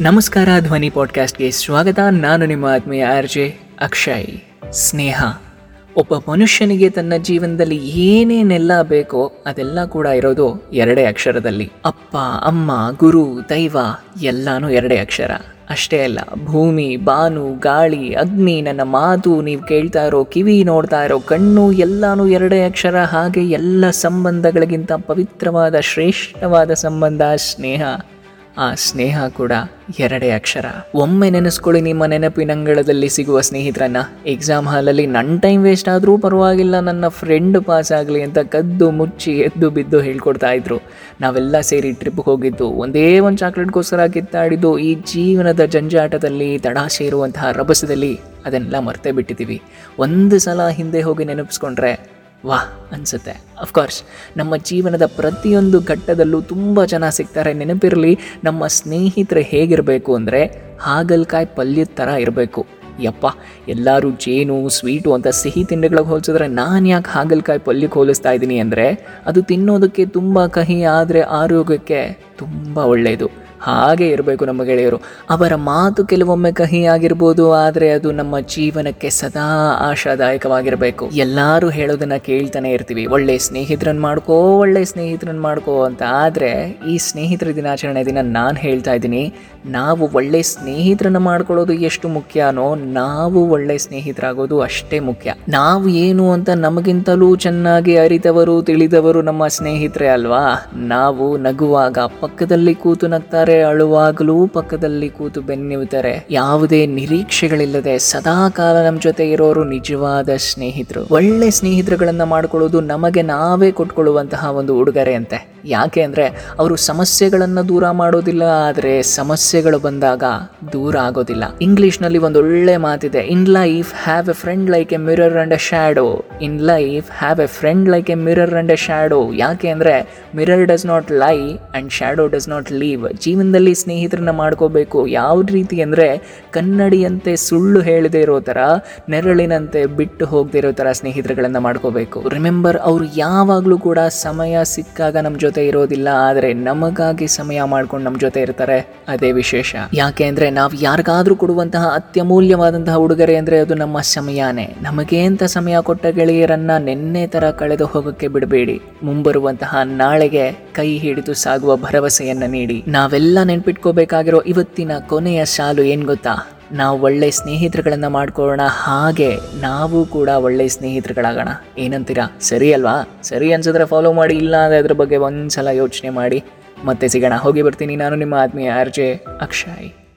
ನಮಸ್ಕಾರ ಧ್ವನಿ ಪಾಡ್ಕಾಸ್ಟ್ಗೆ ಸ್ವಾಗತ. ನಾನು ನಿಮ್ಮ ಆತ್ಮೀಯ ಆರ್ ಜೆ ಅಕ್ಷಯ್. ಸ್ನೇಹ, ಒಬ್ಬ ಮನುಷ್ಯನಿಗೆ ತನ್ನ ಜೀವನದಲ್ಲಿ ಏನೇನೆಲ್ಲ ಬೇಕೋ ಅದೆಲ್ಲ ಕೂಡ ಇರೋದು ಎರಡೇ ಅಕ್ಷರದಲ್ಲಿ. ಅಪ್ಪ, ಅಮ್ಮ, ಗುರು, ದೈವ ಎಲ್ಲಾನು ಎರಡೇ ಅಕ್ಷರ. ಅಷ್ಟೇ ಅಲ್ಲ, ಭೂಮಿ, ಬಾನು, ಗಾಳಿ, ಅಗ್ನಿ, ನನ್ನ ಮಾತು ನೀವು ಕೇಳ್ತಾ ಇರೋ, ಕಿವಿ ನೋಡ್ತಾ ಇರೋ, ಕಣ್ಣು ಎಲ್ಲಾನು ಎರಡೇ ಅಕ್ಷರ. ಹಾಗೆ ಎಲ್ಲ ಸಂಬಂಧಗಳಿಗಿಂತ ಪವಿತ್ರವಾದ, ಶ್ರೇಷ್ಠವಾದ ಸಂಬಂಧ, ಸ್ನೇಹ. ಆ ಸ್ನೇಹ ಕೂಡ ಎರಡೇ ಅಕ್ಷರ. ಒಮ್ಮೆ ನೆನೆಸ್ಕೊಳ್ಳಿ ನಿಮ್ಮ ನೆನಪಿನಂಗಳದಲ್ಲಿ ಸಿಗುವ ಸ್ನೇಹಿತರನ್ನ. ಎಕ್ಸಾಮ್ ಹಾಲಲ್ಲಿ ನನ್ನ ಟೈಮ್ ವೇಸ್ಟ್ ಆದರೂ ಪರವಾಗಿಲ್ಲ, ನನ್ನ ಫ್ರೆಂಡ್ ಪಾಸ್ ಆಗಲಿ ಅಂತ ಕದ್ದು ಮುಚ್ಚಿ ಎದ್ದು ಬಿದ್ದು ಹೇಳ್ಕೊಡ್ತಾ ಇದ್ರು. ನಾವೆಲ್ಲ ಸೇರಿ ಟ್ರಿಪ್ ಹೋಗಿದ್ದು, ಒಂದೇ ಒಂದು ಚಾಕ್ಲೇಟ್ಗೋಸ್ಕರ ಕಿತ್ತಾಡಿದ್ದು, ಈ ಜೀವನದ ಜಂಜಾಟದಲ್ಲಿ ತಡ ಸೇರುವಂತಹ ರಭಸದಲ್ಲಿ ಅದನ್ನೆಲ್ಲ ಮರ್ತೇ ಬಿಟ್ಟಿದ್ದೀವಿ. ಒಂದು ಸಲ ಹಿಂದೆ ಹೋಗಿ ನೆನಪಿಸ್ಕೊಂಡ್ರೆ ವಾಹ್ ಅನಿಸುತ್ತೆ. ಅಫ್ಕೋರ್ಸ್ ನಮ್ಮ ಜೀವನದ ಪ್ರತಿಯೊಂದು ಘಟ್ಟದಲ್ಲೂ ತುಂಬ ಜನ ಸಿಗ್ತಾರೆ. ನೆನಪಿರಲಿ, ನಮ್ಮ ಸ್ನೇಹಿತರು ಹೇಗಿರಬೇಕು ಅಂದರೆ ಹಾಗಲ್ಕಾಯಿ ಪಲ್ಯದ ಥರ ಇರಬೇಕು. ಯಪ್ಪ, ಎಲ್ಲರೂ ಜೇನು, ಸ್ವೀಟು ಅಂತ ಸಿಹಿ ತಿಂಡಿಗಳಿಗೆ ಹೋಲಿಸಿದ್ರೆ ನಾನು ಯಾಕೆ ಹಾಗಲ್ಕಾಯಿ ಪಲ್ಯಕ್ಕೆ ಹೋಲಿಸ್ತಾ ಇದ್ದೀನಿ ಅಂದರೆ ಅದು ತಿನ್ನೋದಕ್ಕೆ ತುಂಬ ಕಹಿ, ಆದರೆ ಆರೋಗ್ಯಕ್ಕೆ ತುಂಬ ಒಳ್ಳೆಯದು ಹಾಗೆ ಇರಬೇಕು ನಮ್ಮ ಗೆಳೆಯರು. ಅವರ ಮಾತು ಕೆಲವೊಮ್ಮೆ ಕಹಿ ಆಗಿರ್ಬೋದು ಆದರೆ ಅದು ನಮ್ಮ ಜೀವನಕ್ಕೆ ಸದಾ ಆಶಾದಾಯಕವಾಗಿರಬೇಕು. ಎಲ್ಲರೂ ಹೇಳೋದನ್ನ ಕೇಳ್ತಾನೆ ಇರ್ತೀವಿ. ಒಳ್ಳೆ ಸ್ನೇಹಿತರನ್ನು ಮಾಡ್ಕೋ, ಒಳ್ಳೆ ಸ್ನೇಹಿತರನ್ನು ಮಾಡ್ಕೋ ಅಂತ. ಆದರೆ ಈ ಸ್ನೇಹಿತರ ದಿನಾಚರಣೆ ದಿನ ನಾನು ಹೇಳ್ತಾ ಇದ್ದೀನಿ, ನಾವು ಒಳ್ಳೆ ಸ್ನೇಹಿತರನ್ನು ಮಾಡ್ಕೊಳ್ಳೋದು ಎಷ್ಟು ಮುಖ್ಯನೋ, ನಾವು ಒಳ್ಳೆ ಸ್ನೇಹಿತರಾಗೋದು ಅಷ್ಟೇ ಮುಖ್ಯ. ನಾವು ಏನು ಅಂತ ನಮಗಿಂತಲೂ ಚೆನ್ನಾಗಿ ಅರಿತವರು, ತಿಳಿದವರು ನಮ್ಮ ಸ್ನೇಹಿತರೇ ಅಲ್ವಾ? ನಾವು ನಗುವಾಗ ಪಕ್ಕದಲ್ಲಿ ಕೂತು ಅಳುವಾಗಲೂ ಪಕ್ಕದಲ್ಲಿ ಕೂತು ಬೆನ್ನಿವುತ್ತಾರೆ ಯಾವುದೇ ನಿರೀಕ್ಷೆಗಳಿಲ್ಲದೆ ಸದಾ ಕಾಲ ನಮ್ಮ ಜೊತೆ ಇರೋರು ನಿಜವಾದ ಸ್ನೇಹಿತರು. ಒಳ್ಳೆ ಸ್ನೇಹಿತರುಗಳನ್ನ ಮಾಡ್ಕೊಳ್ಳೋದು ನಮಗೆ ನಾವೇ ಕೊಟ್ಕೊಳ್ಳುವಂತಹ ಒಂದು ಉಡುಗೊರೆ ಅಂತೆ ಯಾಕೆ ಅಂದರೆ ಅವರು ಸಮಸ್ಯೆಗಳನ್ನು ದೂರ ಮಾಡೋದಿಲ್ಲ, ಆದರೆ ಸಮಸ್ಯೆಗಳು ಬಂದಾಗ ದೂರ ಆಗೋದಿಲ್ಲ. ಇಂಗ್ಲೀಷ್ನಲ್ಲಿ ಒಂದು ಒಳ್ಳೆ ಮಾತಿದೆ in life have a friend like a mirror and a shadow in life have a friend like a mirror and a shadow ಯಾಕೆ ಅಂದರೆ mirror does not lie and shadow does not leave ಜೀವನದಲ್ಲಿ ಸ್ನೇಹಿತರನ್ನ ಮಾಡ್ಕೋಬೇಕು. ಯಾವ ರೀತಿ ಅಂದರೆ, ಕನ್ನಡಿಯಂತೆ ಸುಳ್ಳು ಹೇಳದೇ ಇರೋ ಥರ ನೆರಳಿನಂತೆ ಬಿಟ್ಟು ಹೋಗದೇ ಇರೋ ಥರ ಸ್ನೇಹಿತರುಗಳನ್ನು ಮಾಡ್ಕೋಬೇಕು. ರಿಮೆಂಬರ್ ಅವರು ಯಾವಾಗಲೂ ಕೂಡ ಸಮಯ ಸಿಕ್ಕಾಗ ನಮ್ಮ ಜೊತೆ ಇರೋದಿಲ್ಲ, ಆದರೆ ನಮಗಾಗಿ ಸಮಯ ಮಾಡ್ಕೊಂಡು ನಮ್ಮ ಜೊತೆ ಇರ್ತಾರೆ, ಅದೇ ವಿಶೇಷ. ಯಾಕೆ ಅಂದರೆ ನಾವು ಯಾರಿಗಾದ್ರೂ ಕೊಡುವಂತಹ ಅತ್ಯಮೂಲ್ಯವಾದಂತಹ ಉಡುಗೊರೆ ಅಂದರೆ ಅದು ನಮ್ಮ ಸಮಯನೇ. ನಮಗೆ ಅಂತ ಸಮಯ ಕೊಟ್ಟ ಗೆಳೆಯರನ್ನ ನಿನ್ನೆ ಥರ ಕಳೆದು ಹೋಗೋಕ್ಕೆ ಬಿಡಬೇಡಿ. ಮುಂಬರುವಂತಹ ನಾಳೆಗೆ ಕೈ ಹಿಡಿದು ಸಾಗುವ ಭರವಸೆಯನ್ನು ನೀಡಿ. ನಾವೆಲ್ಲ ನೆನ್ಪಿಟ್ಕೋಬೇಕಾಗಿರೋ ಇವತ್ತಿನ ಕೊನೆಯ ಸಾಲು ಏನು ಗೊತ್ತಾ? ನಾವು ಒಳ್ಳೆ ಸ್ನೇಹಿತರುಗಳನ್ನು ಮಾಡ್ಕೊಳ್ಳೋಣ, ಹಾಗೆ ನಾವು ಕೂಡ ಒಳ್ಳೆ ಸ್ನೇಹಿತರುಗಳಾಗೋಣ. ಏನಂತೀರಾ? ಸರಿ ಅಲ್ವಾ? ಸರಿ ಅನ್ಸಿದ್ರೆ ಫಾಲೋ ಮಾಡಿ ಇಲ್ಲ ಅಂದರೆ ಅದ್ರ ಬಗ್ಗೆ ಒಂದ್ಸಲ ಯೋಚನೆ ಮಾಡಿ. ಮತ್ತೆ ಸಿಗೋಣ. ಹೋಗಿ ಬರ್ತೀನಿ ನಾನು, ನಿಮ್ಮ ಆತ್ಮೀಯ ಆರ್ ಜೆ ಅಕ್ಷಯ್.